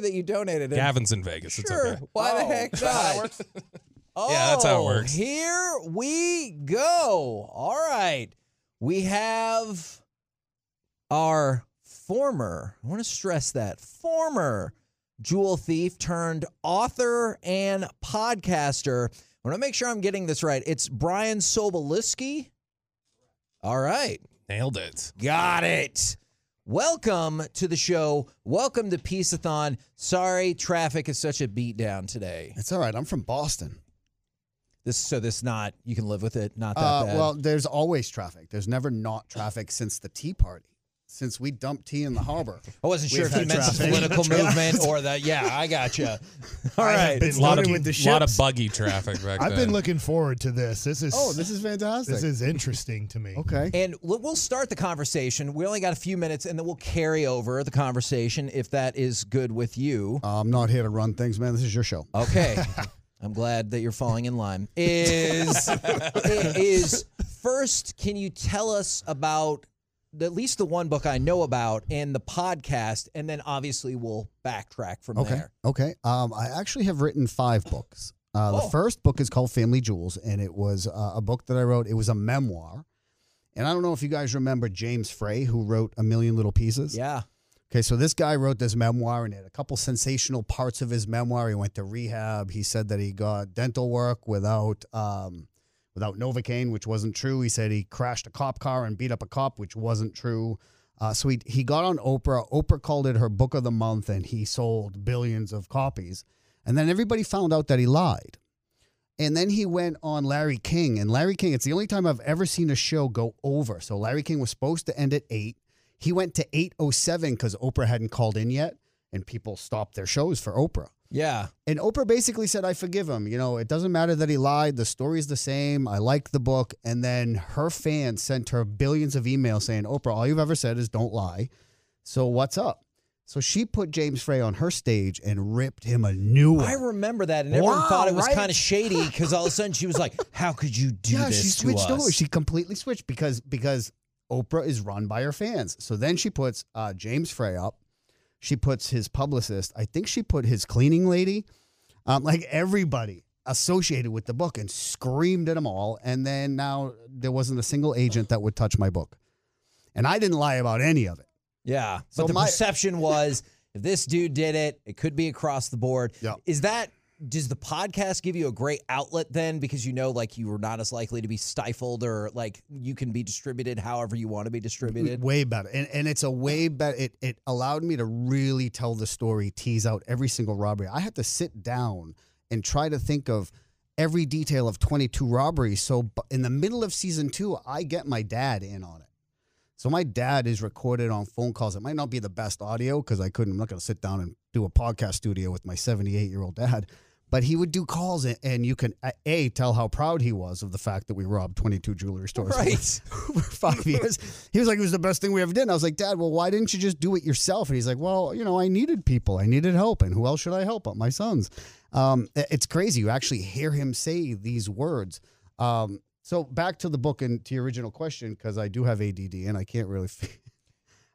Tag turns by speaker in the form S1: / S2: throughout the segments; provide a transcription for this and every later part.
S1: and that you donated. And
S2: Gavin's in Vegas.
S1: Sure.
S2: It's okay.
S1: Why the
S3: Oh,
S1: heck
S3: is that
S1: not?
S3: works?
S1: Oh,
S2: Yeah, that's how it oh, works.
S1: Here we go. All right. We have our former, I want to stress that, former jewel thief turned author and podcaster. I want to make sure I'm getting this right. It's Brian Sobolewski. All right.
S2: Nailed it.
S1: Got it. Welcome to the show. Welcome to Peaceathon. Sorry, traffic is such a beatdown today.
S4: It's all right. I'm from Boston.
S1: This so this not you can live with it. Not that
S4: Uh,
S1: bad.
S4: well, there's always traffic. There's never not traffic since the Tea Party, since we dumped tea in the harbor.
S1: I wasn't sure if he meant the political movement or the. Yeah, I got gotcha. All right.
S2: A lot of,
S5: with the
S2: lot of buggy traffic back
S5: I've
S2: then.
S5: been looking forward to this. This is
S4: Oh, this is fantastic.
S5: this is interesting to me.
S4: okay.
S1: And we'll we'll start the conversation. We only got a few minutes, and then we'll carry over the conversation if that is good with you.
S4: I'm not here to run things, man. This is your show.
S1: Okay. I'm glad that you're falling in line. Is is first? Can you tell us about the, at least the one book I know about and the podcast, and then obviously we'll backtrack from
S4: Okay.
S1: there.
S4: Okay. Um, I actually have written five books. Uh,
S1: Oh.
S4: The first book is called Family Jewels, and it was uh, a book that I wrote. It was a memoir. And I don't know if you guys remember James Frey, who wrote A Million Little Pieces.
S1: Yeah.
S4: Okay, so this guy wrote this memoir and had a couple sensational parts of his memoir. He went to rehab. He said that he got dental work without um, without Novocaine, which wasn't true. He said he crashed a cop car and beat up a cop, which wasn't true. Uh, so he, he got on Oprah. Oprah called it her book of the month, and he sold billions of copies. And then everybody found out that he lied. And then he went on Larry King. And Larry King, it's the only time I've ever seen a show go over. So Larry King was supposed to end at 8. He went to 8.07 because Oprah hadn't called in yet. And people stopped their shows for Oprah.
S1: Yeah.
S4: And Oprah basically said, I forgive him. You know, it doesn't matter that he lied. The story's the same. I like the book. And then her fans sent her billions of emails saying, Oprah, all you've ever said is don't lie. So what's up? So she put James Frey on her stage and ripped him a new one.
S1: I remember that, and everyone
S4: Wow,
S1: thought it was
S4: right?
S1: kind of shady because all of a sudden she was like, "How could you do
S4: yeah,
S1: this
S4: she switched
S1: to us?"
S4: over. She completely switched because because Oprah is run by her fans. So then she puts uh, James Frey up. She puts his publicist. I think she put his cleaning lady, um, like everybody associated with the book, and screamed at them all. And then now there wasn't a single agent that would touch my book, and I didn't lie about any of it.
S1: Yeah.
S4: So
S1: but the
S4: my-
S1: perception was if this dude did it, it could be across the board.
S4: Yeah.
S1: Is that does the podcast give you a great outlet then because you know like you were not as likely to be stifled or like you can be distributed however you want to be distributed?
S4: Way better. And and it's a way better it it allowed me to really tell the story, tease out every single robbery. I had to sit down and try to think of every detail of 22 robberies. So in the middle of season 2, I get my dad in on it. So my dad is recorded on phone calls. It might not be the best audio because I couldn't I'm not going to sit down and do a podcast studio with my 78-year-old dad. But he would do calls, and, and you can a tell how proud he was of the fact that we robbed 22 jewelry stores
S1: Right.
S4: for five years. He was like, it was the best thing we ever did. And I was like, Dad, well, why didn't you just do it yourself? And he's like, well, you know, I needed people. I needed help. And who else should I help but my sons? Um, it's crazy. You actually hear him say these words. Um, so back to the book and to your original question, because I do have ADD and I can't really.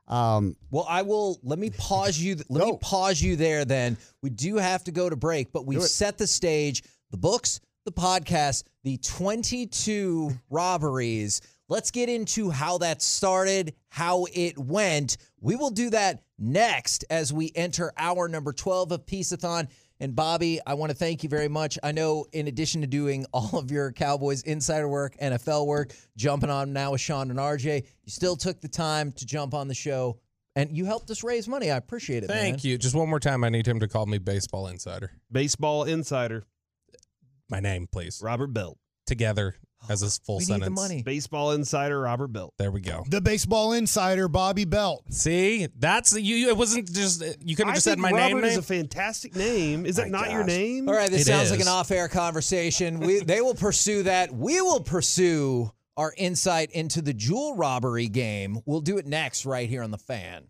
S4: um,
S1: Well, I will. Let me pause you. Let me pause you there. Then we do have to go to break, but we've set the stage. The books, the podcast, the twenty-two robberies. Let's get into how that started, how it went. We will do that next as we enter hour number twelve of Peaceathon. And Bobby, I want to thank you very much. I know, in addition to doing all of your Cowboys insider work, NFL work, jumping on now with Sean and RJ, you still took the time to jump on the show and you helped us raise money. I appreciate it.
S2: Thank you. Just one more time, I need him to call me Baseball Insider.
S3: Baseball insider
S2: My name, please.
S3: Robert Belt.
S2: Together as a oh, full
S1: We need
S2: sentence.
S1: the money.
S3: Baseball insider Robert Belt.
S2: There we go.
S5: The baseball insider, Bobby Belt.
S2: See, that's you. you- It wasn't just you could have just said my
S3: Robert
S2: name.
S3: is
S2: name.
S3: a fantastic name. Is that
S2: My
S3: not your name?
S1: All right, this
S2: It
S1: sounds like an off-air conversation. We they will pursue that. We will pursue our insight into the jewel robbery game. We'll do it next right here on the fan.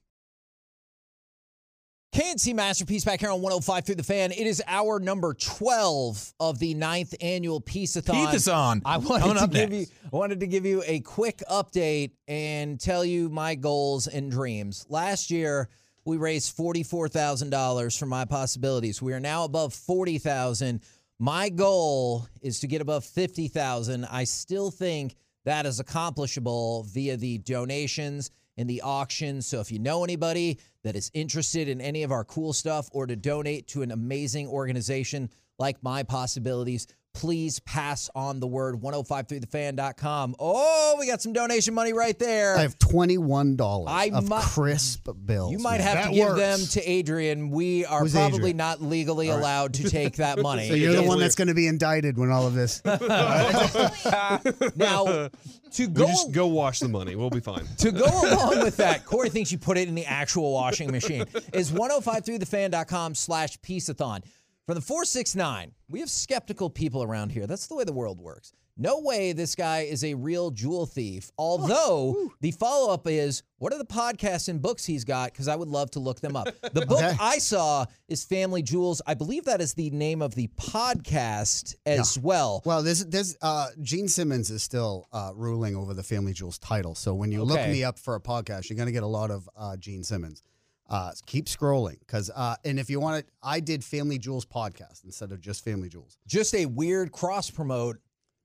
S1: KNC Masterpiece back here on 105 through the fan. It is hour number 12 of the ninth annual Peaceathon.
S6: Peaceathon.
S1: I wanted to give
S6: next.
S1: you I wanted to give you a quick update and tell you my goals and dreams. Last year We raised $44,000 for my possibilities. We are now above 40,000. My goal is to get above 50,000. I still think that is accomplishable via the donations and the auction. So if you know anybody that is interested in any of our cool stuff or to donate to an amazing organization like My Possibilities, please pass on the word 1053thefan.com. Oh, we got some donation money right there.
S4: I have twenty-one dollars
S1: I
S4: of
S1: mi-
S4: crisp bills.
S1: you might
S4: man.
S1: have to
S5: That
S1: give them to Adrian. We are
S4: Who's
S1: probably
S4: Adrian?
S1: not legally allowed to take that money.
S4: So you're the one that's going to be indicted when all of this.
S1: now, to
S3: We
S1: go
S3: just go wash the money. We'll be fine.
S1: to go along with that, Corey thinks you put it in the actual washing machine. Is 1053thefan.com slash peaceathon. From the 469, we have skeptical people around here. That's the way the world works. No way this guy is a real jewel thief. Although the follow up is, what are the podcasts and books he's got? Because I would love to look them up. The book
S4: Okay.
S1: I saw is Family Jewels. I believe that is the name of the podcast as well.
S4: Well, there's there's uh, Gene Simmons is still uh, ruling over the Family Jewels title. So when you look me up for a podcast, you're going to get a lot of uh, Gene Simmons. Uh, keep scrolling because uh, and if you want it, I did Family Jewels podcast instead of just Family Jewels.
S1: just a weird cross promote.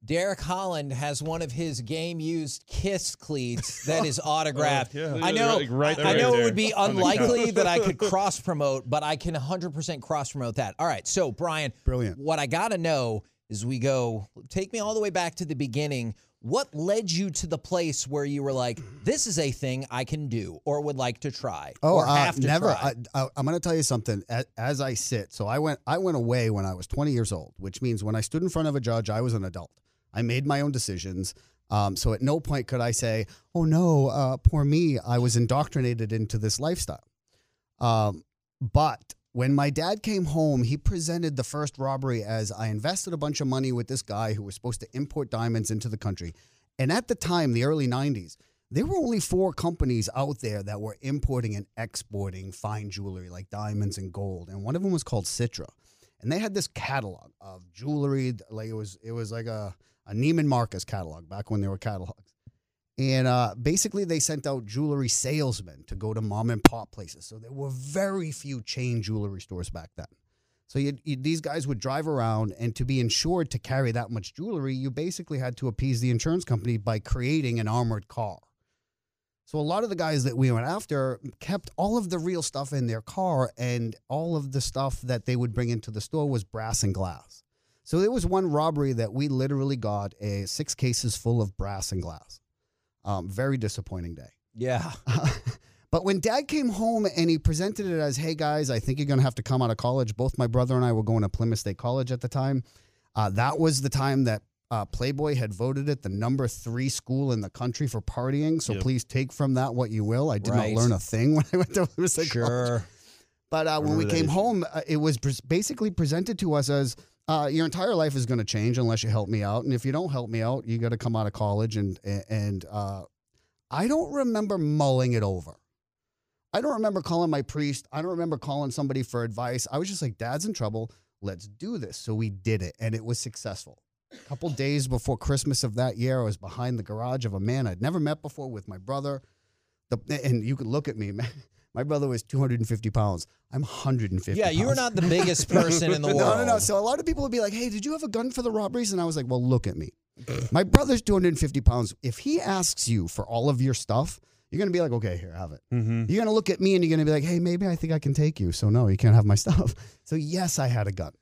S1: Derek Holland has one of his game used Kiss cleats that is autographed.
S3: yeah.
S1: I know,
S6: Like right there,
S1: I know
S6: right
S1: it would be
S6: there on the
S1: unlikely that I could cross promote, but I can 100% cross promote that. All right, so Brian,
S4: Brilliant.
S1: what I got to know is we go, take me all the way back to the beginning. What led you to the place where you were like, this is a thing I can do or would like to try
S4: Oh,
S1: or
S4: uh,
S1: have to
S4: never.
S1: try?
S4: I, I, I'm going to tell you something. As, as I sit, so I went. I went away when I was 20 years old, which means when I stood in front of a judge, I was an adult. I made my own decisions. Um, so at no point could I say, "Oh no, uh, poor me. I was indoctrinated into this lifestyle." Um, but when my dad came home, he presented the first robbery as I invested a bunch of money with this guy who was supposed to import diamonds into the country. And at the time, the early 90s, there were only four companies out there that were importing and exporting fine jewelry like diamonds and gold. And one of them was called Citra. And they had this catalog of jewelry, like it was it was like a, a Neiman Marcus catalog back when there were catalogs. And uh, basically, they sent out jewelry salesmen to go to mom and pop places. So there were very few chain jewelry stores back then. So you, you, these guys would drive around, and to be insured to carry that much jewelry, you basically had to appease the insurance company by creating an armored car. So a lot of the guys that we went after kept all of the real stuff in their car, and all of the stuff that they would bring into the store was brass and glass. So there was one robbery that we literally got a six cases full of brass and glass. Um, very disappointing day.
S1: yeah.
S4: but when dad came home and he presented it as, hey guys, I think you're going to have to come out of college. Both my brother and I were going to Plymouth State College at the time. Uh, that was the time that uh, Playboy had voted it the number three school in the country for partying. So
S3: Yep.
S4: please take from that what you will. I did
S1: Right.
S4: not learn a thing when I went to Plymouth State College.
S1: Sure.
S4: But uh, when we came
S3: issue.
S4: home, uh, it was basically presented to us as uh, your entire life is going to change unless you help me out, and if you don't help me out, you got to come out of college. And and uh, I don't remember mulling it over. I don't remember calling my priest. I don't remember calling somebody for advice. I was just like, "Dad's in trouble. Let's do this." So we did it, and it was successful. A couple days before Christmas of that year, I was behind the garage of a man I'd never met before with my brother. The, and you could look at me, man. My brother was 250 pounds. I'm 150.
S1: Yeah, you were
S4: pounds.
S1: not the biggest person in the world.
S4: No, no, no. So a lot of people would be like, "Hey, did you have a gun for the robberies?" And I was like, "Well, look at me. My brother's 250 pounds. If he asks you for all of your stuff, you're gonna be like, okay, here, have it.
S3: Mm-hmm.
S4: You're gonna look at me and you're gonna be like, hey, maybe I think I can take you. So no, you can't have my stuff. So yes, I had a gun.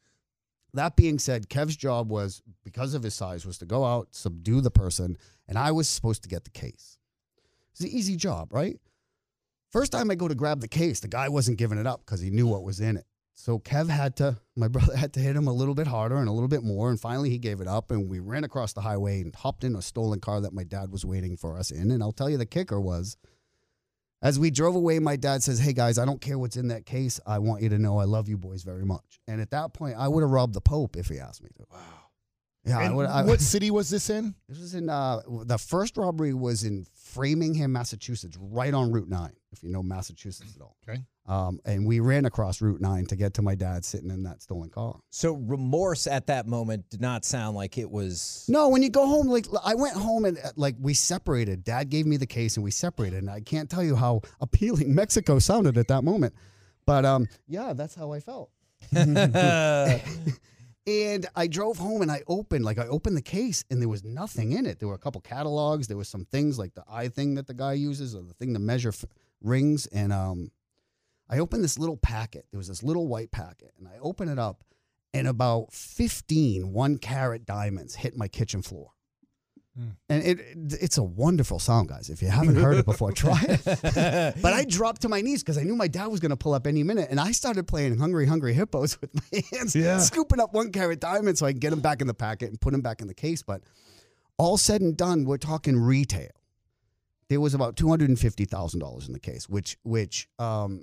S4: That being said, Kev's job was because of his size was to go out, subdue the person, and I was supposed to get the case. It's an easy job, right? First time I go to grab the case, the guy wasn't giving it up because he knew what was in it. So Kev had to, my brother had to hit him a little bit harder and a little bit more. And finally he gave it up and we ran across the highway and hopped in a stolen car that my dad was waiting for us in. And I'll tell you the kicker was as we drove away, my dad says, Hey guys, I don't care what's in that case. I want you to know I love you boys very much. And at that point, I would have robbed the Pope if he asked me to. Wow. Yeah, I would, I,
S5: what city was this in?
S4: This was in uh, the first robbery was in Framingham, Massachusetts, right on Route Nine. If you know Massachusetts at all.
S5: Okay.
S4: Um, and we ran across Route Nine to get to my dad sitting in that stolen car.
S1: So remorse at that moment did not sound like it was.
S4: No, when you go home, like I went home and uh, like we separated. Dad gave me the case and we separated. And I can't tell you how appealing Mexico sounded at that moment. But um, yeah, that's how I felt. And I drove home and I opened, like I opened the case and there was nothing in it. There were a couple catalogs. There was some things like the eye thing that the guy uses or the thing to measure f- rings. And um, I opened this little packet. There was this little white packet and I open it up and about 15 one carat diamonds hit my kitchen floor.
S5: Hmm.
S4: And it, it it's a wonderful sound, guys. If you haven't heard it before, try it. but I dropped to my knees because I knew my dad was going to pull up any minute, and I started playing "Hungry Hungry Hippos" with my hands,
S5: Yeah.
S4: scooping up one carat diamond so I can get them back in the packet and put them back in the case. But all said and done, we're talking retail. There was about two hundred and fifty thousand dollars in the case, which which um,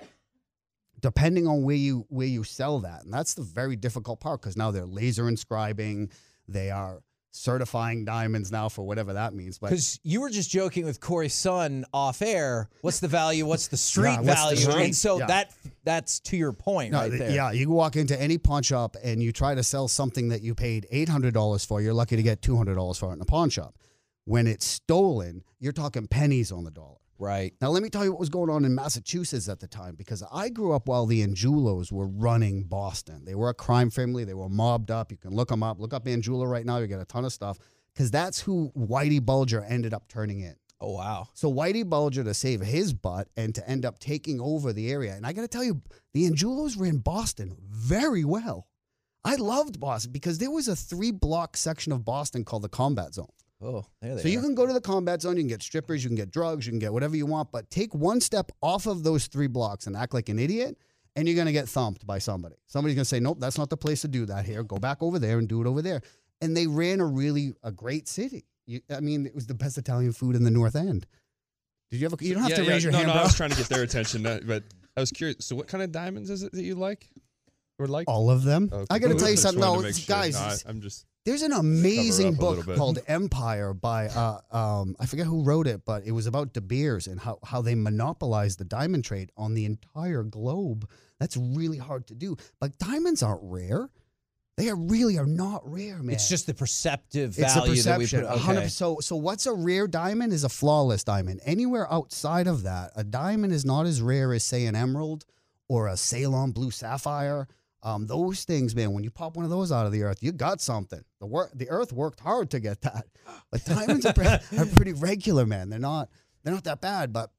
S4: depending on where you where you sell that, and that's the very difficult part because now they're laser inscribing, they are certifying diamonds now for whatever that means. But
S1: Because you were just joking with Corey's son off air. What's the value? What's the street
S4: Yeah, what's the
S1: value?
S4: street?
S1: And so
S4: Yeah.
S1: that that's to your point
S4: No,
S1: right there.
S4: Yeah, you walk into any pawn shop and you try to sell something that you paid eight hundred dollars for. You're lucky to get two hundred dollars for it in a pawn shop. When it's stolen, you're talking pennies on the dollar.
S1: Right.
S4: Now, let me tell you what was going on in Massachusetts at the time because I grew up while the Angiulos were running Boston. They were a crime family. They were mobbed up. You can look them up. Look up Angiulo right now. You get a ton of stuff because that's who Whitey Bulger ended up turning in.
S1: Oh wow.
S4: So Whitey Bulger to save his butt and to end up taking over the area. And I got to tell you, the Angiulos ran Boston very well. I loved Boston because there was a three block section of Boston called the Combat Zone.
S1: Oh, there they
S4: So you can go to the combat zone, you can get strippers, you can get drugs, you can get whatever you want, but take one step off of those three blocks and act like an idiot, and you're gonna get thumped by somebody. Somebody's gonna say, Nope, that's not the place to do that here. Go back over there and do it over there. And they ran a really a great city. You, I mean, it was the best Italian food in the North End. Did you have a you don't have
S3: Yeah,
S4: to
S3: yeah,
S4: raise your
S3: no,
S4: hand,
S3: no,
S4: bro.
S3: I was trying to get their attention, but I was curious. So, what kind of diamonds is it that you like, or like?
S4: All of them.
S3: Okay.
S4: I gotta tell you something.
S3: wanted
S4: No,
S3: to sure.
S4: guys,
S3: No, I- I'm just.
S4: There's an amazing
S3: up a little
S4: book called Empire by uh, um, I forget who wrote it, but it was about De Beers and how, how they monopolized the diamond trade on the entire globe. That's really hard to do. But diamonds aren't rare. They are really are not rare, man.
S1: It's just the perceptive
S4: it's a
S1: value
S4: perception.
S1: that we put. Okay.
S4: So so what's a rare diamond is a flawless diamond. Anywhere outside of that, a diamond is not as rare as say an emerald or a Ceylon blue sapphire. Um, those things, man, when you pop one of those out of the earth, you got something. The work, the earth worked hard to get that. But diamonds are, pre- are pretty regular, man. They're not they're not that bad, but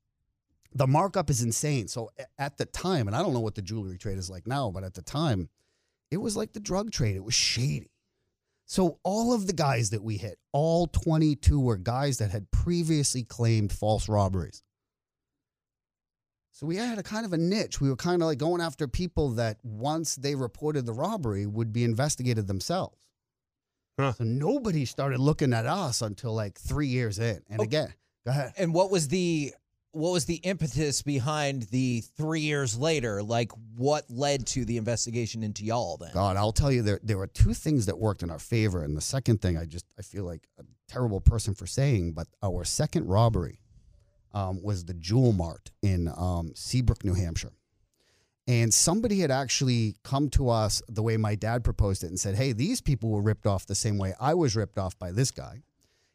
S4: the markup is insane. So at the time, and I don't know what the jewelry trade is like now, but at the time, it was like the drug trade. It was shady. So all of the guys that we hit, all 22 were guys that had previously claimed false robberies. So we had a kind of a niche. We were kind of like going after people that once they reported the robbery would be investigated themselves.
S3: Huh.
S4: So nobody started looking at us until like three years in. And
S1: Oh.
S4: again, go ahead.
S1: And what was the what was the impetus behind the three years later? Like what led to the investigation into y'all then?
S4: God, I'll tell you, there there were two things that worked in our favor, and the second thing, I just I feel like a terrible person for saying, but our second robbery um, was the Jewel Mart in um, Seabrook, New Hampshire, and somebody had actually come to us the way my dad proposed it and said, "Hey, these people were ripped off the same way I was ripped off by this guy.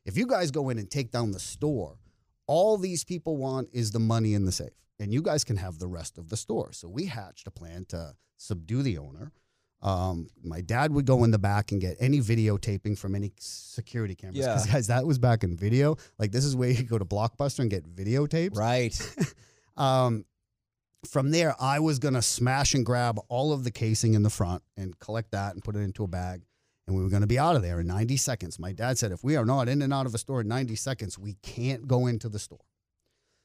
S4: If you guys go in and take down the store, all these people want is the money in the safe." And you guys can have the rest of the store. So we hatched a plan to subdue the owner. Um, my dad would go in the back and get any videotaping from any security cameras.
S1: Yeah.
S4: Because guys, that was back in video. Like this is where you go to Blockbuster and get videotapes.
S1: Right.
S4: Um, from there, I was gonna smash and grab all of the casing in the front and collect that and put it into a bag. And we were gonna be out of there in 90 seconds. My dad said, if we are not in and out of a store in 90 seconds, we can't go into the store.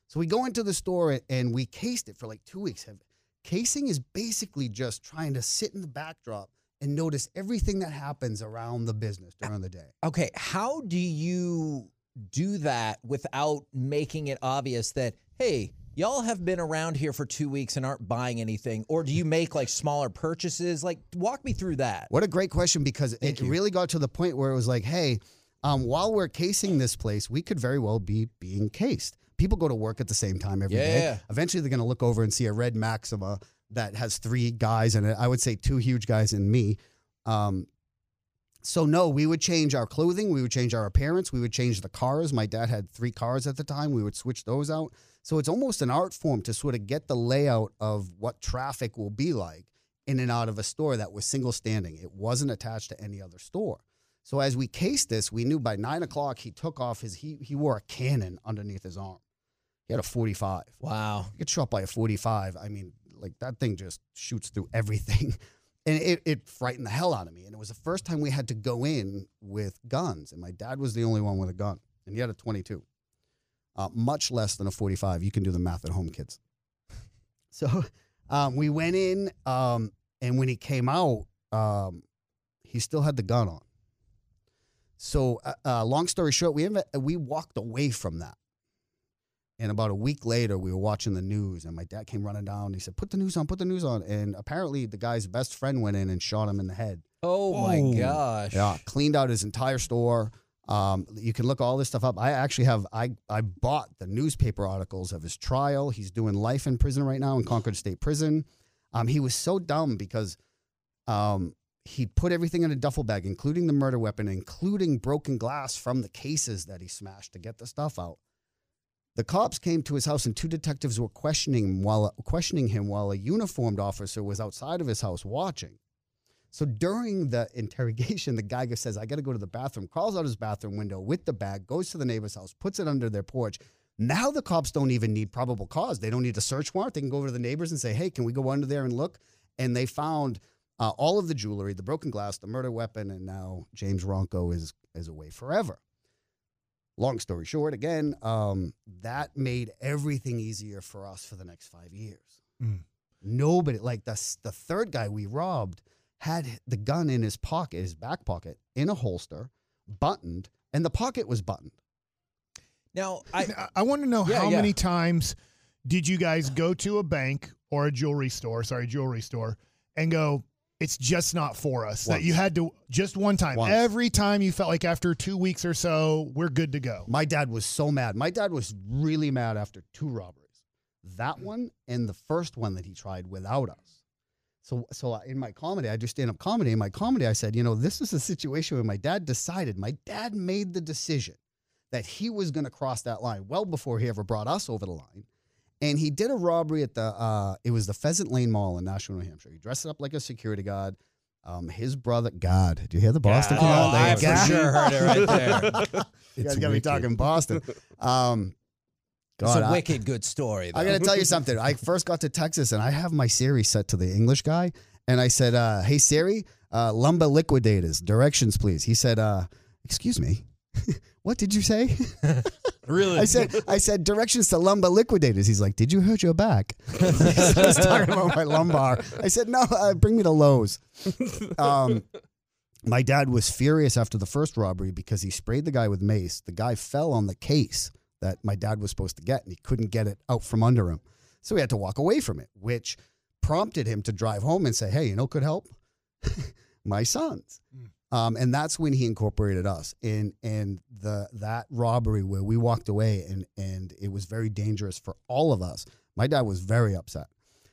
S4: So we go into the store and we cased it for like two weeks. Have- Casing is basically just trying to sit in the backdrop and notice everything that happens around the business during the day.
S1: Okay, how do you do that without making it obvious that hey, y'all have been around here for two weeks and aren't buying anything, or do you make like smaller purchases? Like, walk me through that.
S4: What a great question because it really got to the point where it was like, hey, um, while we're casing this place, we could very well be being cased. People go to work at the same time every day.
S1: Yeah.
S4: Eventually, they're going to look over and see a red Maxima that has three guys in it. I would say two huge guys and me. Um, so no, we would change our clothing, we would change our appearance, we would change the cars. My dad had three cars at the time. We would switch those out. So it's almost an art form to sort of get the layout of what traffic will be like in and out of a store that was single standing. It wasn't attached to any other store. So as we cased this, we knew by nine o'clock he took off his he he wore a cannon underneath his arm. He had a 45.
S1: Wow.
S4: You get shot by a 45. I mean, like that thing just shoots through everything. And it, it frightened the hell out of me. And it was the first time we had to go in with guns. And my dad was the only one with a gun. And he had a 22, uh, much less than a 45. You can do the math at home, kids. So um, we went in, um, and when he came out, um, he still had the gun on. So, uh, uh, long story short, we inv- we walked away from that. And about a week later, we were watching the news, and my dad came running down. he said, "Put the news on, put the news on." And apparently, the guy's best friend went in and shot him in the head.
S1: Oh
S2: Whoa.
S1: my gosh.
S4: Yeah, cleaned out his entire store. Um, you can look all this stuff up. I actually have I I bought the newspaper articles of his trial. He's doing life in prison right now in Concord State Prison. Um, he was so dumb because um, he put everything in a duffel bag, including the murder weapon, including broken glass from the cases that he smashed to get the stuff out. The cops came to his house, and two detectives were questioning him while questioning him while a uniformed officer was outside of his house watching. So during the interrogation, the guy says, I got to go to the bathroom, crawls out his bathroom window with the bag, goes to the neighbor's house, puts it under their porch. Now the cops don't even need probable cause. They don't need a search warrant. They can go over to the neighbors and say, hey, can we go under there and look? And they found uh, all of the jewelry, the broken glass, the murder weapon, and now James Ronco is, is away forever. Long story short, again, um, that made everything easier for us for the next five years.
S5: Mm.
S4: Nobody, like the, the third guy we robbed, had the gun in his pocket, his back pocket, in a holster, buttoned, and the pocket was buttoned.
S1: Now, I
S5: I, I want to know
S1: Yeah,
S5: how
S1: yeah.
S5: many times did you guys go to a bank or a jewelry store, sorry, jewelry store, and go, it's just not for us. That you had to just one time.
S4: Once.
S5: Every time you felt like after two weeks or so, we're good to go.
S4: My dad was so mad. My dad was really mad after two robberies. That one and the first one that he tried without us. So, so in my comedy, I do stand up comedy. In my comedy, I said, you know, this is a situation where my dad decided, my dad made the decision that he was going to cross that line well before he ever brought us over the line. And he did a robbery at the, uh, it was the Pheasant Lane Mall in Nashua, New Hampshire. He dressed up like a security guard. Um, his brother, God, do you hear the Boston?
S1: oh,
S4: come out? There
S1: I
S4: you
S1: for
S4: go.
S1: sure heard it right there.
S4: You guys got me talking Boston. Um,
S1: it's
S4: God,
S1: a
S4: I-
S1: wicked good story. Though.
S4: I got to tell you something. I first got to Texas and I have my Siri set to the English guy. And I said, uh, Hey, Siri, uh, Lumber Liquidators, directions, please. He said, uh, Excuse me. what did you say?
S3: Really?
S4: I said, I said directions to lumbar liquidators. He's like, did you hurt your back? I was talking about my lumbar. I said, no, uh, bring me to Lowe's. Um, my dad was furious after the first robbery because he sprayed the guy with mace. The guy fell on the case that my dad was supposed to get, and he couldn't get it out from under him. So he had to walk away from it, which prompted him to drive home and say, hey, you know, could help my sons. Um, and that's when he incorporated us in and the that robbery where we walked away and and it was very dangerous for all of us. My dad was very upset.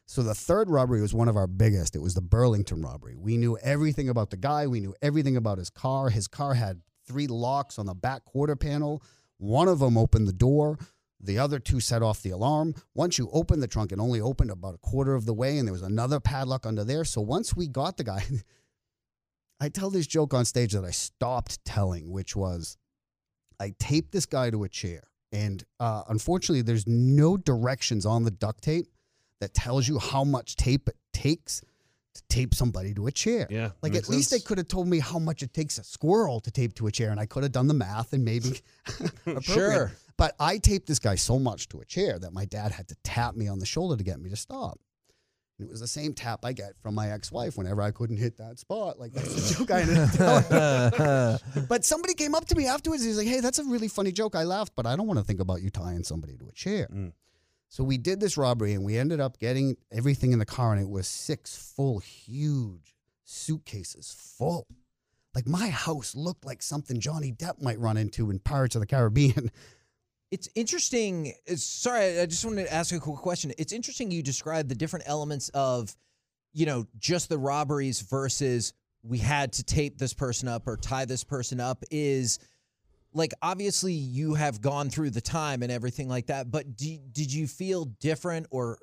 S4: So the third robbery was one of our biggest. It was the Burlington robbery. We knew everything about the guy. We knew everything about his car. His car had three locks on the back quarter panel. One of them opened the door. The other two set off the alarm. Once you opened the trunk, it only opened about a quarter of the way, and there was another padlock under there. So once we got the guy, I tell this joke on stage that I stopped telling, which was I taped this guy to a chair. And uh, unfortunately, there's no directions on the duct tape that tells you how much tape it takes to tape somebody to a chair.
S3: Yeah.
S4: Like at least they could have told me how much it takes a squirrel to tape to a chair, and I could have done the math and maybe.
S1: Sure.
S4: But I taped this guy so much to a chair that my dad had to tap me on the shoulder to get me to stop. And it was the same tap I get from my ex-wife whenever I couldn't hit that spot. Like that's the joke I ended up telling. But somebody came up to me afterwards. He's like, "Hey, that's a really funny joke. I laughed, but I don't want to think about you tying somebody to a chair."
S3: Mm.
S4: So we did this robbery and we ended up getting everything in the car, and it was six full, huge suitcases full. Like my house looked like something Johnny Depp might run into in Pirates of the Caribbean.
S1: It's interesting. it's- Sorry, I just wanted to ask a quick question. It's interesting you described the different elements of, you know, just the robberies versus we had to tape this person up or tie this person up. Is like obviously you have gone through the time and everything like that, but do, did you feel different or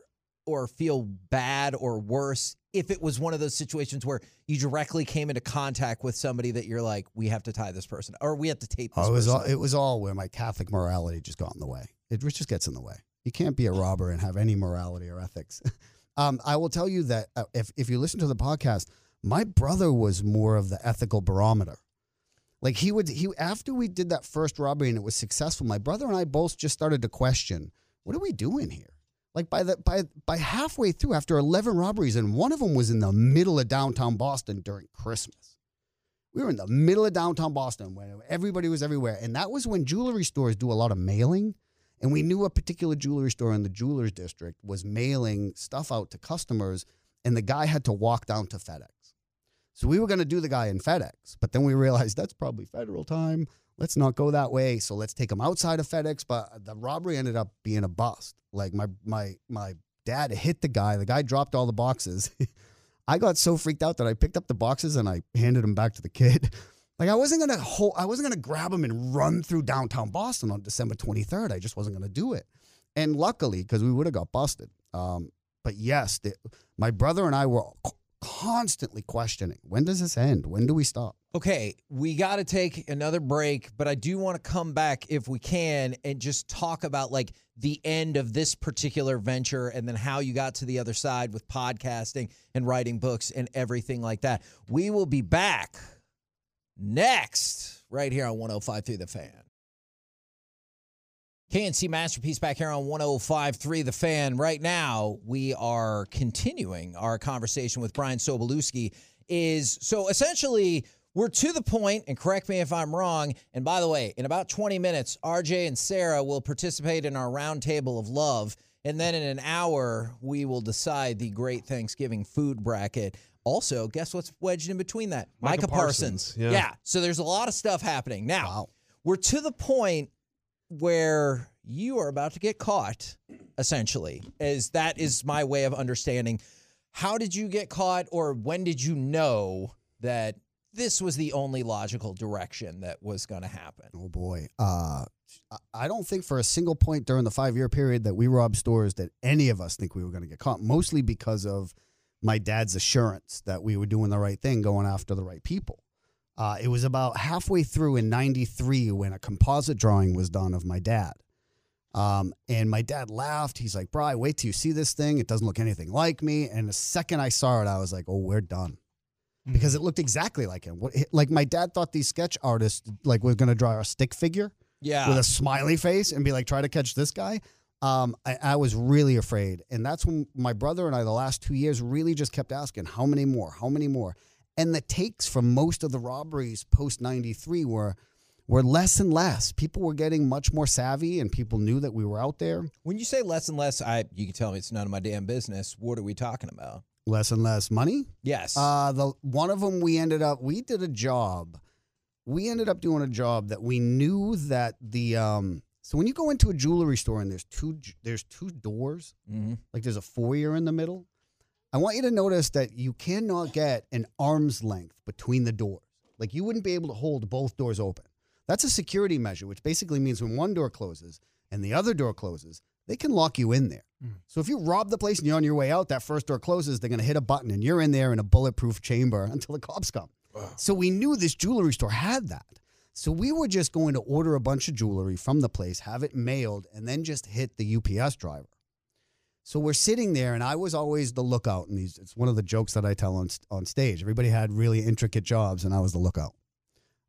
S1: or feel bad or worse if it was one of those situations where you directly came into contact with somebody that you're like, we have to tie this person or we have to tape this
S4: Oh, it was
S1: person
S4: all, it was all where my Catholic morality just got in the way. It just gets in the way. You can't be a robber and have any morality or ethics. um, I will tell you that uh, if if you listen to the podcast, my brother was more of the ethical barometer. Like he would he after we did that first robbery and it was successful, my brother and I both just started to question, what are we doing here? Like by the by by halfway through after 11 robberies and one of them was in the middle of downtown Boston during Christmas. We were in the middle of downtown Boston when everybody was everywhere. And that was when jewelry stores do a lot of mailing. And we knew a particular jewelry store in the jewelers district was mailing stuff out to customers, and the guy had to walk down to FedEx. So we were going to do the guy in FedEx, but then we realized that's probably federal time. Let's not go that way. So let's take him outside of FedEx. But the robbery ended up being a bust. Like my my my dad hit the guy. The guy dropped all the boxes. I got so freaked out that I picked up the boxes and I handed them back to the kid. Like I wasn't gonna hold, I wasn't gonna grab him and run through downtown Boston on December 23rd. I just wasn't gonna do it. And luckily, because we would have got busted. Um, but yes, the, my brother and I were constantly questioning: When does this end? When do we stop?
S1: Okay, we got to take another break, but I do want to come back if we can and just talk about like the end of this particular venture and then how you got to the other side with podcasting and writing books and everything like that. We will be back next right here on 1053 The Fan. KNC Masterpiece back here on 1053 The Fan. Right now, we are continuing our conversation with Brian Sobolewski. Is so essentially we're to the point, and correct me if I'm wrong. And by the way, in about 20 minutes, RJ and Sarah will participate in our roundtable of love. And then in an hour, we will decide the great Thanksgiving food bracket. Also, guess what's wedged in between that?
S3: Micah
S1: Micah Parsons.
S3: Parsons, yeah.
S1: So there's a lot of stuff happening. Now,
S4: Wow.
S1: we're to the point where you are about to get caught, essentially, as that is my way of understanding. How did you get caught, or when did you know that this was the only logical direction that was going to happen?
S4: Oh boy. Uh, I- I don't think for a single point during the five year period that we robbed stores that any of us think we were going to get caught, mostly because of my dad's assurance that we were doing the right thing, going after the right people. Uh, it was about halfway through in 93 when a composite drawing was done of my dad. Um, and my dad laughed. He's like, Bri, wait till you see this thing. It doesn't look anything like me. And the second I saw it, I was like, oh, we're done because it looked exactly like him. Like my dad thought these sketch artists like was going to draw a stick figure
S1: Yeah.
S4: with a smiley face and be like, try to catch this guy. Um, I, I was really afraid, and that's when my brother and I, the last two years, really just kept asking, how many more, how many more, and the takes from most of the robberies post '93 were were less and less. People were getting much more savvy, and people knew that we were out there.
S1: when you say less and less, I you can tell me it's none of my damn business. What are we talking about?
S4: Less and less money.
S1: Yes.
S4: Uh, the one of them we ended up we did a job. We ended up doing a job that we knew that the um. So when you go into a jewelry store and there's two there's two doors,
S1: Mhm.
S4: like there's a foyer in the middle. I want you to notice that you cannot get an arm's length between the doors. Like you wouldn't be able to hold both doors open. That's a security measure, which basically means when one door closes and the other door closes, they can lock you in there. Hmm. So if you rob the place and you're on your way out, that first door closes, they're going to hit a button and you're in there in a bulletproof chamber until the cops come. So we knew this jewelry store had that. So we were just going to order a bunch of jewelry from the place, have it mailed, and then just hit the UPS driver. So we're sitting there, and I was always the lookout. And these, it's one of the jokes that I tell on on stage. Everybody had really intricate jobs, and I was the lookout.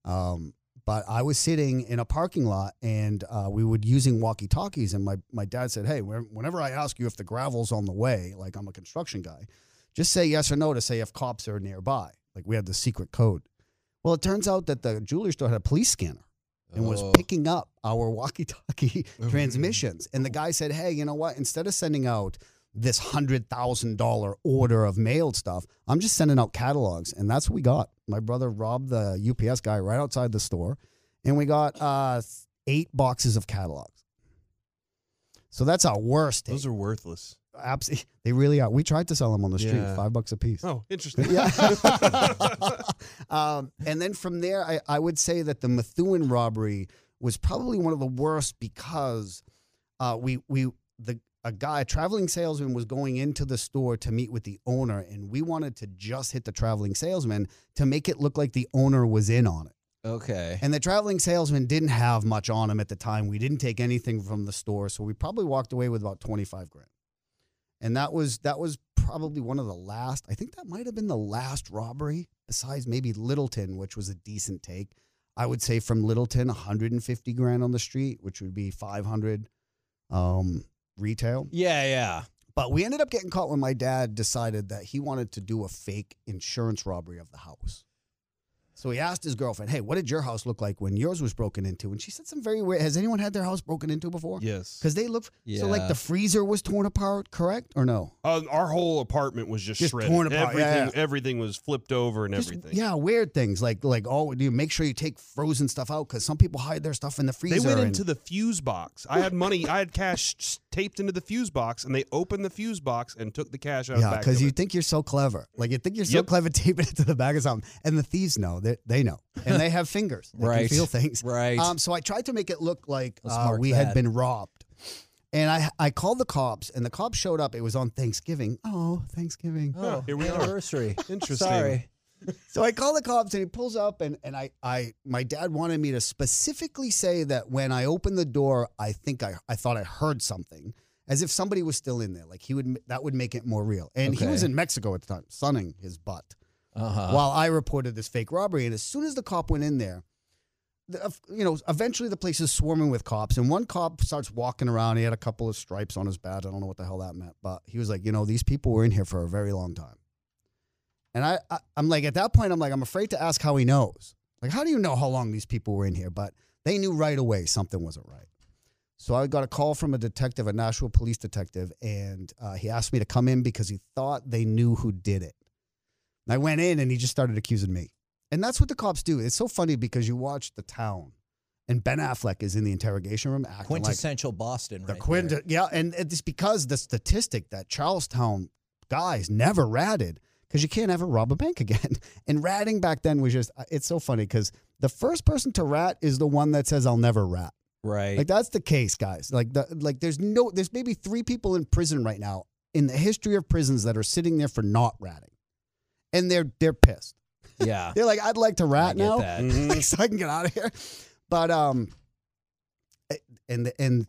S4: Um, but I was sitting in a parking lot, and uh, we were using walkie talkies. And my my dad said, "Hey, whenever I ask you if the gravel's on the way, like I'm a construction guy, just say yes or no to say if cops are nearby." Like we had the secret code. Well, it turns out that the jewelry store had a police scanner. And was
S1: Oh.
S4: picking up our walkie-talkie transmissions. And the guy said, "Hey, you know what? Instead of sending out this hundred thousand dollar order of mailed stuff, I'm just sending out catalogs." And that's what we got. My brother robbed the UPS guy right outside the store, and we got uh, eight boxes of catalogs. So that's our worst.
S6: Those are worthless.
S4: Absolutely, they really are. We tried to sell them on the street,
S6: Yeah.
S4: five bucks a piece.
S6: Oh, interesting.
S4: Yeah. um, and then from there, I, I would say that the Methuen robbery was probably one of the worst because uh, we we the a guy, a traveling salesman, was going into the store to meet with the owner, and we wanted to just hit the traveling salesman to make it look like the owner was in on it.
S1: Okay.
S4: And the traveling salesman didn't have much on him at the time. We didn't take anything from the store, so we probably walked away with about twenty five grand. And that was that was probably one of the last. I think that might have been the last robbery, besides maybe Littleton, which was a decent take. I would say from Littleton, 150 grand on the street, which would be 500 um, retail.
S1: Yeah, yeah.
S4: But we ended up getting caught when my dad decided that he wanted to do a fake insurance robbery of the house. So he asked his girlfriend, "Hey, what did your house look like when yours was broken into?" And she said some very weird. Has anyone had their house broken into before?
S6: yes.
S4: Because they look so like the freezer was torn apart, correct or no?
S6: Uh, our whole apartment was just,
S4: Just
S6: shredded.
S4: torn apart,
S6: Everything,
S4: yeah, yeah.
S6: everything was flipped over and
S4: Just-
S6: everything.
S4: yeah, weird things like like oh, you make sure you take frozen stuff out because some people hide their stuff in the freezer.
S6: They went
S4: and-
S6: into the fuse box. I had money. I had cash taped into the fuse box, and they opened the fuse box and took the cash out.
S4: yeah, because you
S6: it.
S4: think you're so clever. Like you think you're so
S6: Yep.
S4: clever taping it to the back of something, and the thieves know that they know, and they have fingers. They
S1: Right.
S4: can feel things.
S1: Right.
S4: Um, so I tried to make it look like uh, we
S1: that.
S4: had been robbed. And I I called the cops, and the cops showed up. It was on Thanksgiving. Oh, Thanksgiving.
S1: oh,
S6: here we are.
S1: anniversary.
S6: Interesting.
S1: Sorry.
S4: So I call the cops, and he pulls up, and and I I my dad wanted me to specifically say that when I opened the door, I think I I thought I heard something, as if somebody was still in there. Like he would that would make it more real. And he was in Mexico at the time, sunning his butt
S1: Uh-huh.
S4: while I reported this fake robbery. And as soon as the cop went in there, the, you know, eventually the place is swarming with cops. And one cop starts walking around. He had a couple of stripes on his badge. I don't know what the hell that meant, but he was like, you know, these people were in here for a very long time. And I, I I'm like, at that point, I'm like, I'm afraid to ask how he knows. Like, how do you know how long these people were in here? But they knew right away something wasn't right. So I got a call from a detective, a Nashville police detective, and uh, he asked me to come in because he thought they knew who did it. And I went in and he just started accusing me. And that's what the cops do. It's so funny because you watch The Town and Ben Affleck is in the interrogation room acting like
S1: Quintessential Boston,
S4: the
S1: right
S4: quint
S1: there.
S4: yeah, and it's because the statistic that Charlestown guys never ratted because you can't ever rob a bank again. And ratting back then was just uh, it's so funny because the first person to rat is the one that says I'll never rat.
S1: Right.
S4: Like that's the case, guys. Like the like there's no there's maybe three people in prison right now in the history of prisons that are sitting there for not ratting. And they're they're pissed.
S1: yeah.
S4: They're like, I'd like to rat now
S1: that.
S6: Mhm.
S4: so I can get out of here. But um, eh, and and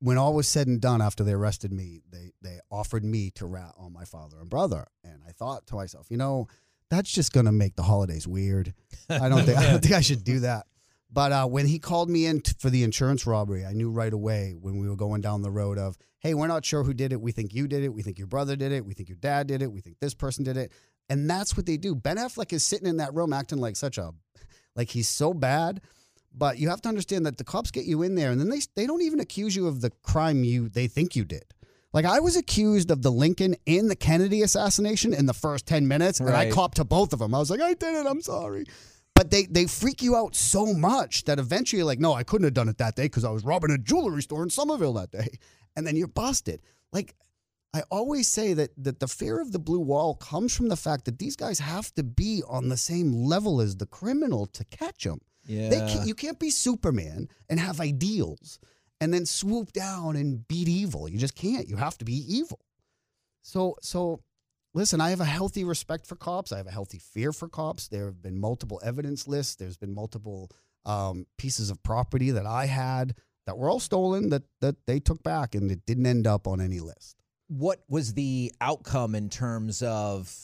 S4: when all was said and done, after they arrested me, they they offered me to rat on my father and brother, and I thought to myself, you know, that's just gonna make the holidays weird. I don't think I don't think I should do that. But uh, when he called me in t- for the insurance robbery, I knew right away when we were going down the road of, hey, we're not sure who did it. We think you did it. We think your brother did it. We think your dad did it. We think this person did it. And that's what they do. Ben Affleck is sitting in that room acting like such a, like he's so bad. But you have to understand that the cops get you in there, and then they they don't even accuse you of the crime you they think you did. Like I was accused of the Lincoln and the Kennedy assassination in the first ten minutes, and I copped to both of them. I was like, I did it. I'm sorry. But they they freak you out so much that eventually you're like, no, I couldn't have done it that day because I was robbing a jewelry store in Somerville that day, and then you're busted. Like I always say that that the fear of the blue wall comes from the fact that these guys have to be on the same level as the criminal to catch them.
S1: Yeah.
S4: They can't, you can't be Superman and have ideals and then swoop down and beat evil. You just can't. You have to be evil. So so listen, I have a healthy respect for cops. I have a healthy fear for cops. There have been multiple evidence lists. There's been multiple um, pieces of property that I had that were all stolen that that they took back and it didn't end up on any list.
S1: What was the outcome in terms of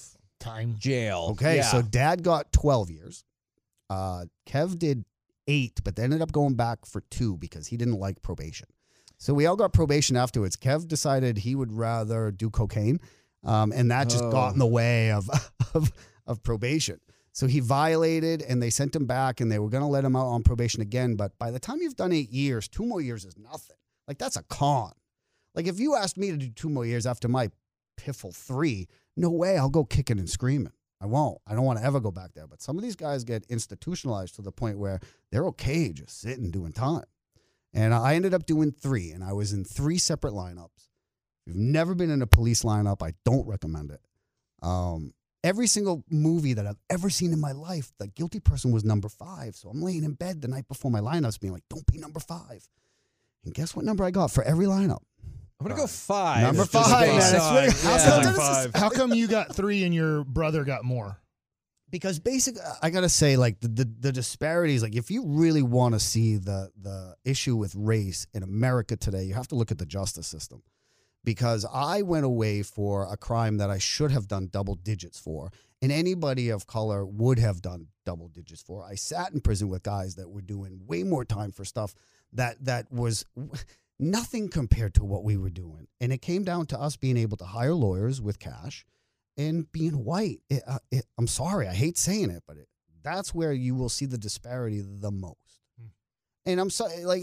S5: Time.
S1: jail?
S4: Okay,
S1: Yeah.
S4: so dad got 12 years. Uh, Kev did eight, but they ended up going back for two because he didn't like probation. So we all got probation afterwards. Kev decided he would rather do cocaine, um, and that just got
S1: Oh.
S4: in the way of, of of probation. So he violated, and they sent him back, and they were going to let him out on probation again. But by the time you've done eight years, two more years is nothing. Like that's a con. Like if you asked me to do two more years after my piffle three, no way, I'll go kicking and screaming. I won't. I don't want to ever go back there. But some of these guys get institutionalized to the point where they're okay just sitting doing time. And I ended up doing three, and I was in three separate lineups. If you've never been in a police lineup, I don't recommend it. Um, every single movie that I've ever seen in my life, the guilty person was number five. So I'm laying in bed the night before my lineups being like, don't be number five. And guess what number I got for every lineup?
S1: I'm gonna go five.
S4: Number
S1: just
S4: five,
S1: based
S4: man.
S1: on-
S4: I swear-
S1: yeah.
S4: How come-
S5: How, how come you got three and your brother got more?
S4: because basically i gotta say like the, the, the disparities like if you really want to see the the issue with race in america today you have to look at the justice system because i went away for a crime that i should have done double digits for and anybody of color would have done double digits for i sat in prison with guys that were doing way more time for stuff that that was nothing compared to what we were doing and it came down to us being able to hire lawyers with cash and being white. It, uh, it, I'm sorry, I hate saying it, but it, that's where you will see the disparity the most. And I'm sorry, like,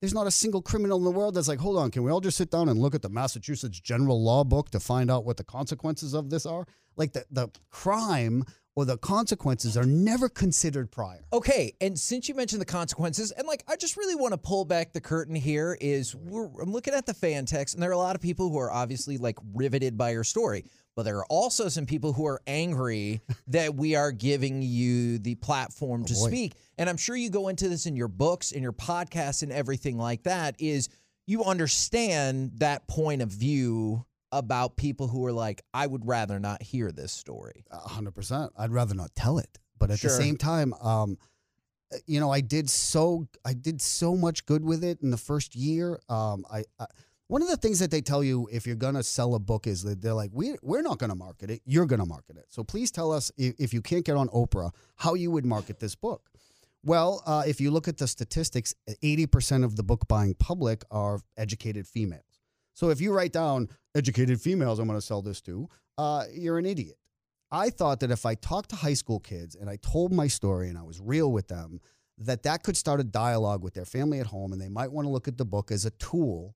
S4: there's not a single criminal in the world that's like, hold on, can we all just sit down and look at the Massachusetts General Law Book to find out what the consequences of this are? Like, the, the crime or the consequences are never considered prior.
S1: Okay, and since you mentioned the consequences, and like I just really want to pull back the curtain here, is we're, I'm looking at the fan text, and there are a lot of people who are obviously like riveted by your story, but there are also some people who are angry that we are giving you the platform oh, to
S4: boy.
S1: speak. And I'm sure you go into this in your books, in your podcasts, and everything like that. Is you understand that point of view about people who are like, I would rather not hear this story.
S4: A hundred percent. I'd rather not tell it, but at
S1: Sure.
S4: the same time, um, you know, I did so I did so much good with it in the first year. Um, I, I one of the things that they tell you if you're gonna sell a book is that they're like, we we're not gonna market it. You're gonna market it. So please tell us if, if you can't get on Oprah, how you would market this book. Well, uh, if you look at the statistics, 80% of the book buying public are educated females. So if you write down educated females, I'm going to sell this to, uh, you're an idiot. I thought that if I talked to high school kids and I told my story and I was real with them, that that could start a dialogue with their family at home and they might want to look at the book as a tool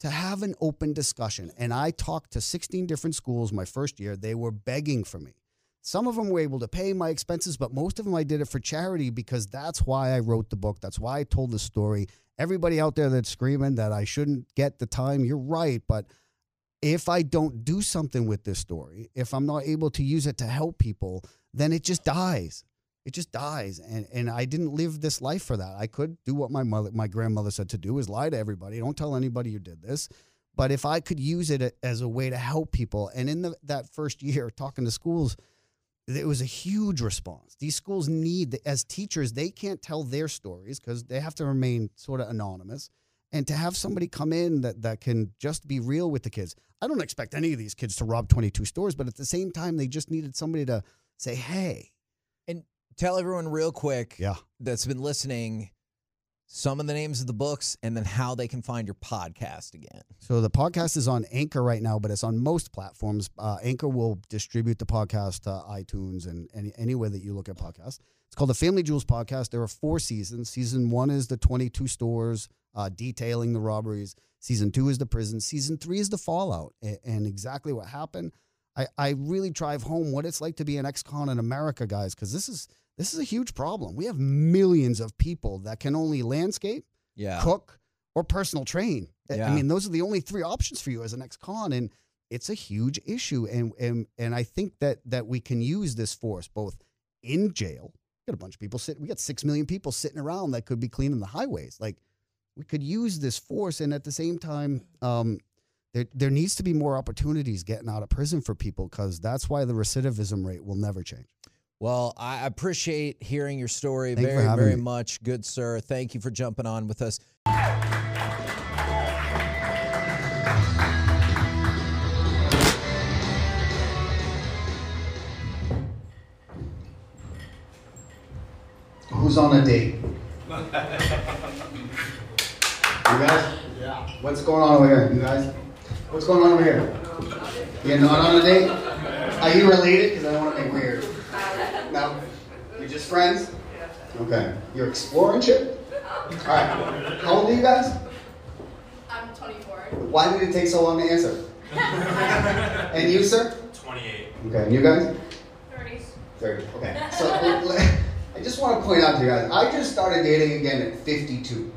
S4: to have an open discussion. And I talked to 16 different schools my first year. They were begging for me. Some of them were able to pay my expenses, but most of them I did it for charity because that's why I wrote the book. That's why I told the story. Everybody out there that's screaming that I shouldn't get the time, you're right. But if I don't do something with this story, if I'm not able to use it to help people, then it just dies. It just dies. And and I didn't live this life for that. I could do what my mother my grandmother said to do is lie to everybody. Don't tell anybody you did this. But if I could use it as a way to help people, and in the, that first year talking to schools, it was a huge response. These schools need, as teachers, they can't tell their stories because they have to remain sort of anonymous. And to have somebody come in that, that can just be real with the kids. I don't expect any of these kids to rob 22 stores, but at the same time, they just needed somebody to say, hey, And
S1: Tell everyone real quick
S4: yeah.
S1: that's been listening some of the names of the books and then how they can find your podcast again.
S4: So the podcast is on Anchor right now, but it's on most platforms. Uh, Anchor will distribute the podcast to iTunes and any, anywhere that you look at podcasts. It's called the Family Jewels Podcast. There are four seasons. Season one is the 22 stores uh, detailing the robberies. Season two is the prison. Season three is the fallout and, and exactly what happened. I, I really drive home what it's like to be an ex-con in America, guys, because this is this is a huge problem. We have millions of people that can only landscape,
S1: Yeah.
S4: cook, or personal train. I- I mean, those are the only three options for you as an ex-con, and it's a huge issue. And and and I think that that we can use this force both in jail. We got a bunch of people sitting. We got six million people sitting around that could be cleaning the highways. Like we could use this force, and at the same time, um, there there needs to be more opportunities getting out of prison for people because that's why the recidivism rate will never change.
S1: Well, I appreciate hearing your story
S4: Thank
S1: very,
S4: having
S1: very
S4: me.
S1: much. Good sir. Thank you for jumping on with us.
S4: Who's on a date? you guys? Yeah. What's going on over here, you guys? What's going on over here? You're not on a date? Are you related? Because I don't want to make weird. No? You're just friends? Okay. You're exploring shit? All right. How old are you guys?
S7: I'm 24.
S4: Why did it take so long to answer? and you, sir?
S8: 28.
S4: Okay. And you guys?
S7: 30s.
S4: 30. Okay. So I just want to point out to you guys, I just started dating again at 52.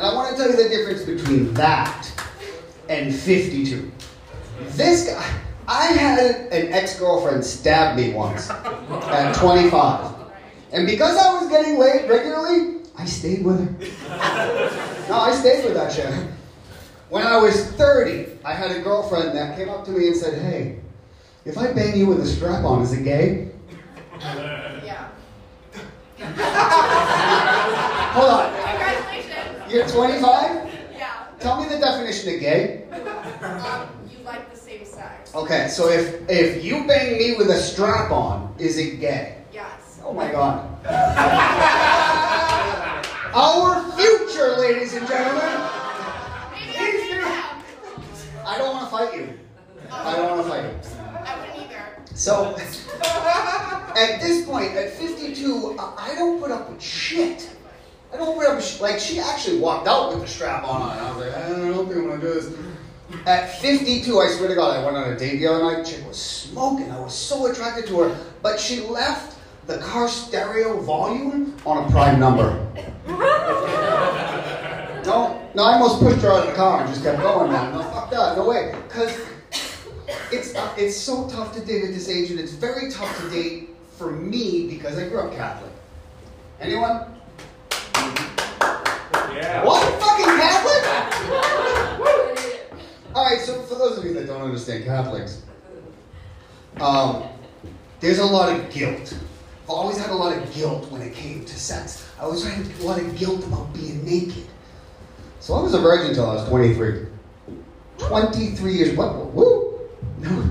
S4: And I want to tell you the difference between that and 52. This guy, I had an ex girlfriend stab me once at 25. And because I was getting laid regularly, I stayed with her. No, I stayed with that shit. When I was 30, I had a girlfriend that came up to me and said, Hey, if I bang you with a strap on, is it gay?
S7: Yeah.
S4: Hold on. You're 25?
S7: Yeah.
S4: Tell me the definition of gay.
S7: Um, you like the same sex.
S4: Okay, so if if you bang me with a strap on, is it gay?
S7: Yes.
S4: Oh my god. Our future, ladies and gentlemen.
S7: Maybe I.
S4: I don't want to fight you. I don't want to fight you.
S7: I wouldn't either.
S4: So, at this point, at 52, I I don't put up with shit. I don't with shit. Like, she actually walked out with the strap on. And I was like, I don't think I'm going to do this. At 52, I swear to God, I went on a date the other night. Chick was smoking. I was so attracted to her. But she left the car stereo volume on a prime number. No, no, I almost pushed her out of the car and just kept going, man. No, fuck that. No way. Because it's uh, it's so tough to date at this age, and it's very tough to date for me because I grew up Catholic. Anyone?
S8: Yeah.
S4: What? Fucking Catholic? All right. So for those of you that don't understand Catholics, um, there's a lot of guilt. I've always had a lot of guilt when it came to sex. I always had a lot of guilt about being naked. So I was a virgin until I was 23. 23 years. What? Woo? No.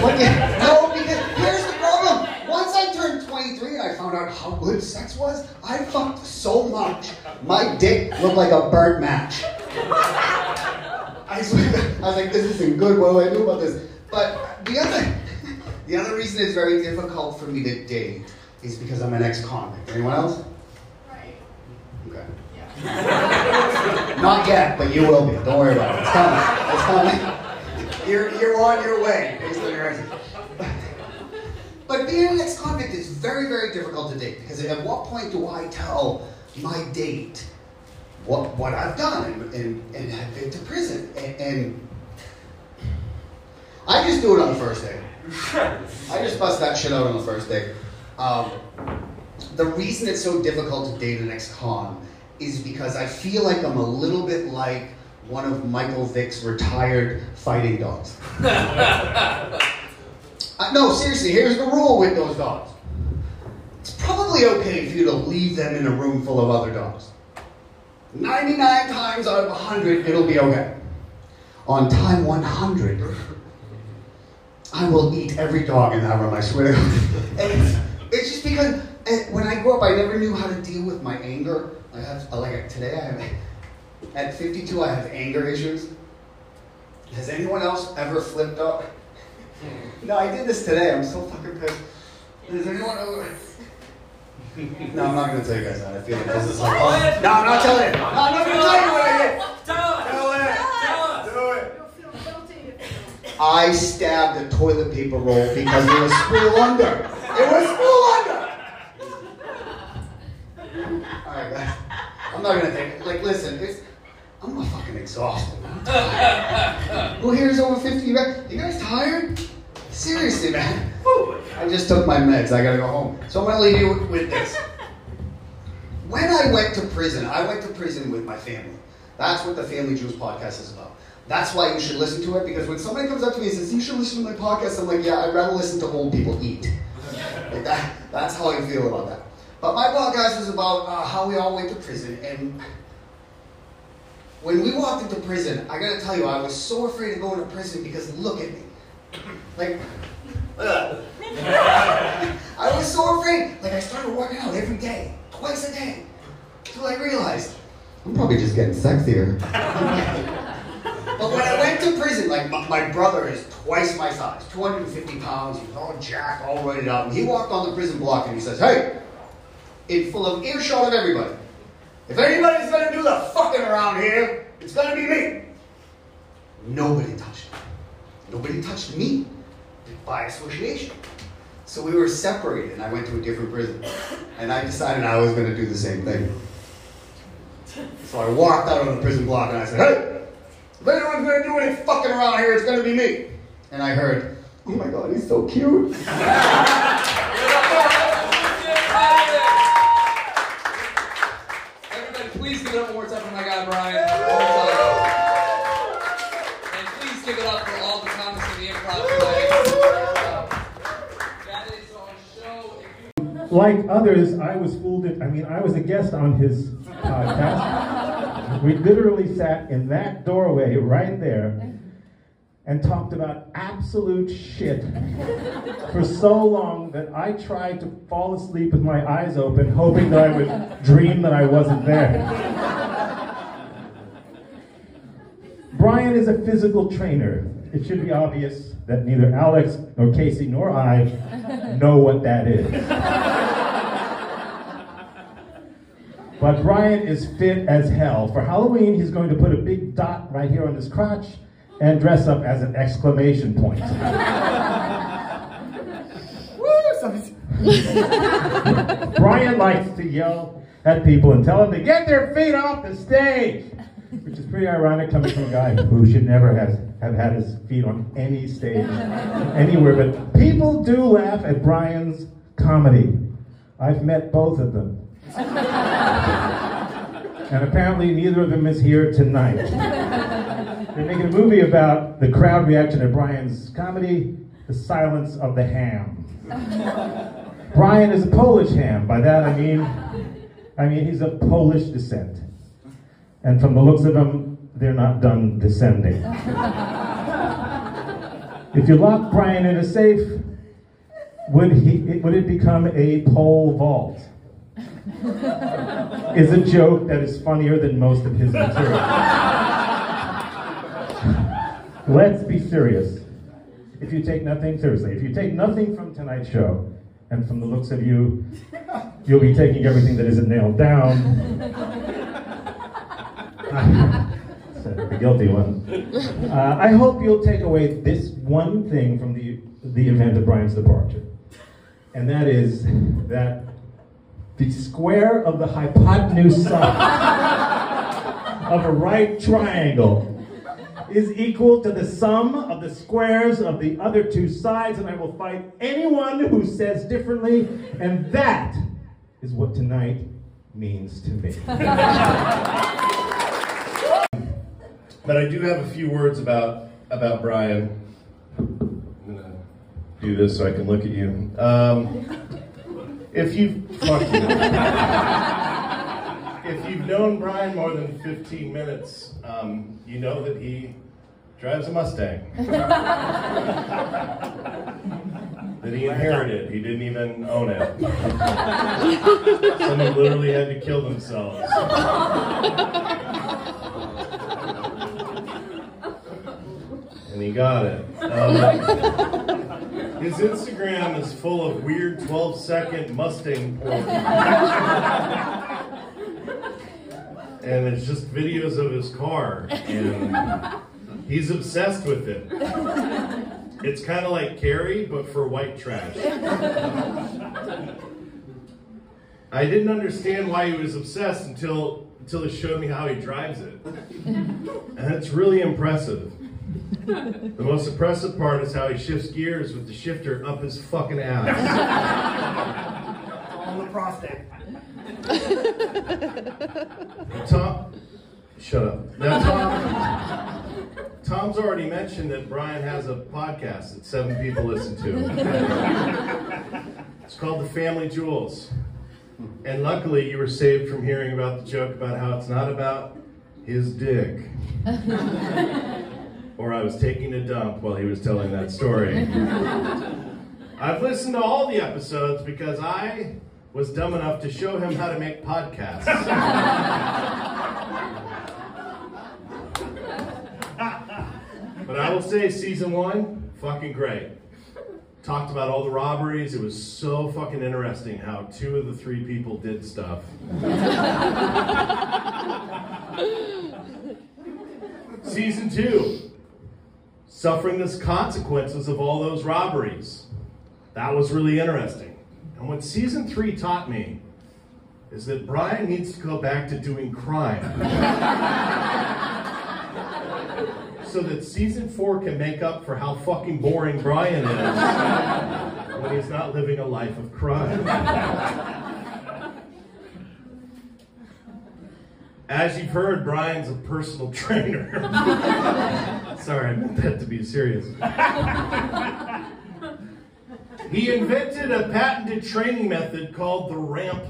S4: 20, no, because here's the problem. Once I turned 23 and I found out how good sex was, I fucked so much. My dick looked like a burnt match. I, swear, I was like, this isn't good. What do I do about this? But the other, the other reason it's very difficult for me to date is because I'm an ex-convict. Anyone else?
S7: Right.
S4: Okay.
S7: Yeah.
S4: Not yet, but you will be. Don't worry about it. It's coming. It's coming. You're, you're on your way. based on your answer. But being an ex-convict is very, very difficult to date because at what point do I tell my date what what I've done and, and, and have been to prison? And, and I just do it on the first day. I just bust that shit out on the first day. Um, the reason it's so difficult to date an ex-con is because I feel like I'm a little bit like one of Michael Vick's retired fighting dogs. No, seriously, here's the rule with those dogs. It's probably okay for you to leave them in a room full of other dogs. 99 times out of 100, it'll be okay. On time 100, I will eat every dog in that room, I swear it's, it's just because when I grew up, I never knew how to deal with my anger. I have, like today, I have, at 52, I have anger issues. Has anyone else ever flipped up? No, I did this today. I'm so fucking pissed. Does anyone ever? No, I'm not gonna tell you guys that. I feel like this is like. No, I'm not telling you. No, I'm not gonna tell you what I did.
S8: Tell us.
S7: Tell us.
S8: Tell us.
S7: You'll feel guilty don't.
S4: I stabbed a toilet paper roll because it was spool under. It was spool under. All right, guys. I'm not gonna take. Like, listen, it's. I'm fucking exhausted. I'm tired. Who here is over 50? You guys, you guys tired? Seriously, man. I just took my meds. I gotta go home. So I'm gonna leave you with, this. When I went to prison, I went to prison with my family. That's what the Family Jewels podcast is about. That's why you should listen to it because when somebody comes up to me and says, You should listen to my podcast, I'm like, Yeah, I'd rather listen to old people eat. Like that, that's how I feel about that. But my podcast is about uh, how we all went to prison. And when we walked into prison, I gotta tell you, I was so afraid of going to prison because look at me. Like, ugh. I was so afraid. Like, I started working out every day, twice a day, until I realized I'm probably just getting sexier. but when I went to prison, like, my, my brother is twice my size, 250 pounds. He's all jacked, all roided up. And he walked on the prison block and he says, Hey, in full of earshot of everybody. If anybody's gonna do the fucking around here, it's gonna be me. Nobody touched me. Nobody touched me by association. So we were separated, and I went to a different prison. And I decided I was gonna do the same thing. So I walked out on the prison block and I said, Hey, if anyone's gonna do any fucking around here, it's gonna be me. And I heard, Oh my god, he's so cute.
S9: like others, I was fooled. I mean, I was a guest on his podcast. we literally sat in that doorway right there and talked about absolute shit for so long that I tried to fall asleep with my eyes open, hoping that I would dream that I wasn't there. Brian is a physical trainer. It should be obvious that neither Alex nor Casey nor I know what that is. But Brian is fit as hell. For Halloween, he's going to put a big dot right here on his crotch and dress up as an exclamation point. Woo! Brian likes to yell at people and tell them to get their feet off the stage, which is pretty ironic coming from a guy who should never have, have had his feet on any stage anywhere. But people do laugh at Brian's comedy. I've met both of them. And apparently, neither of them is here tonight. They're making a movie about the crowd reaction to Brian's comedy, The Silence of the Ham. Brian is a Polish ham. By that I mean, I mean he's of Polish descent. And from the looks of him, they're not done descending. If you lock Brian in a safe, would he would it become a pole vault? Is a joke that is funnier than most of his material. Let's be serious. If you take nothing seriously, if you take nothing from tonight's show, and from the looks of you, you'll be taking everything that isn't nailed down. The guilty one. Uh, I hope you'll take away this one thing from the the event of Brian's departure, and that is that the square of the hypotenuse of a right triangle is equal to the sum of the squares of the other two sides, and I will fight anyone who says differently, and that is what tonight means to me.
S10: But I do have a few words about about Brian. I'm gonna do this so I can look at you. Um, if you fuck you. if you've known Brian more than 15 minutes, um, you know that he drives a Mustang. that he inherited. He didn't even own it. Someone literally had to kill themselves. and he got it. Um, his Instagram is full of weird 12 second Mustang porn. and it's just videos of his car. And he's obsessed with it. It's kind of like Carrie, but for white trash. I didn't understand why he was obsessed until until it showed me how he drives it. And it's really impressive. The most impressive part is how he shifts gears with the shifter up his fucking ass.
S11: On the prostate.
S10: Tom, shut up. Now, Tom, Tom's already mentioned that Brian has a podcast that seven people listen to. It's called The Family Jewels. And luckily, you were saved from hearing about the joke about how it's not about his dick. Or I was taking a dump while he was telling that story. I've listened to all the episodes because I was dumb enough to show him how to make podcasts. but I will say, season one, fucking great. talked about all the robberies. It was so fucking interesting how two of the three people did stuff. Season two, suffering the consequences of all those robberies. That was really interesting. And what season three taught me is that Brian needs to go back to doing crime. so that season four can make up for how fucking boring Brian is when he's not living a life of crime. As you've heard, Brian's a personal trainer. Sorry, I meant that to be serious. He invented a patented training method called the ramp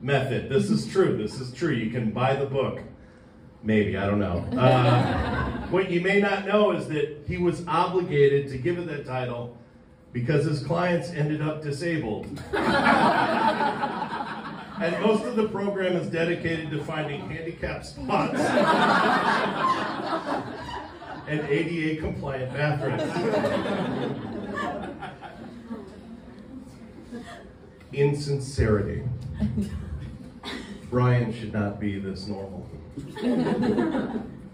S10: method. This is true. This is true. You can buy the book. Maybe, I don't know. Uh, what you may not know is that he was obligated to give it that title because his clients ended up disabled. and most of the program is dedicated to finding handicap spots and ADA compliant bathrooms. Insincerity. Brian should not be this normal.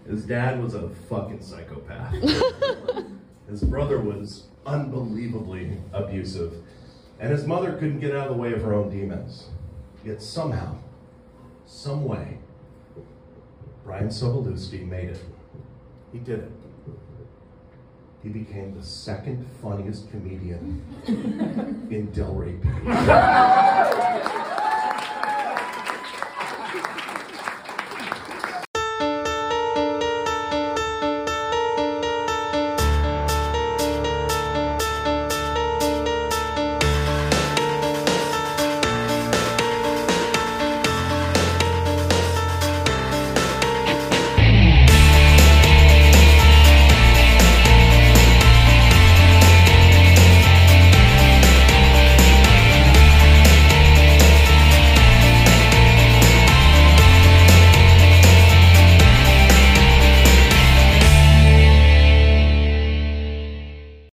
S10: His dad was a fucking psychopath. His brother was unbelievably abusive. And his mother couldn't get out of the way of her own demons. Yet somehow, some way, Brian Sobolewski made it. He did it. He became the second funniest comedian in Delray Beach.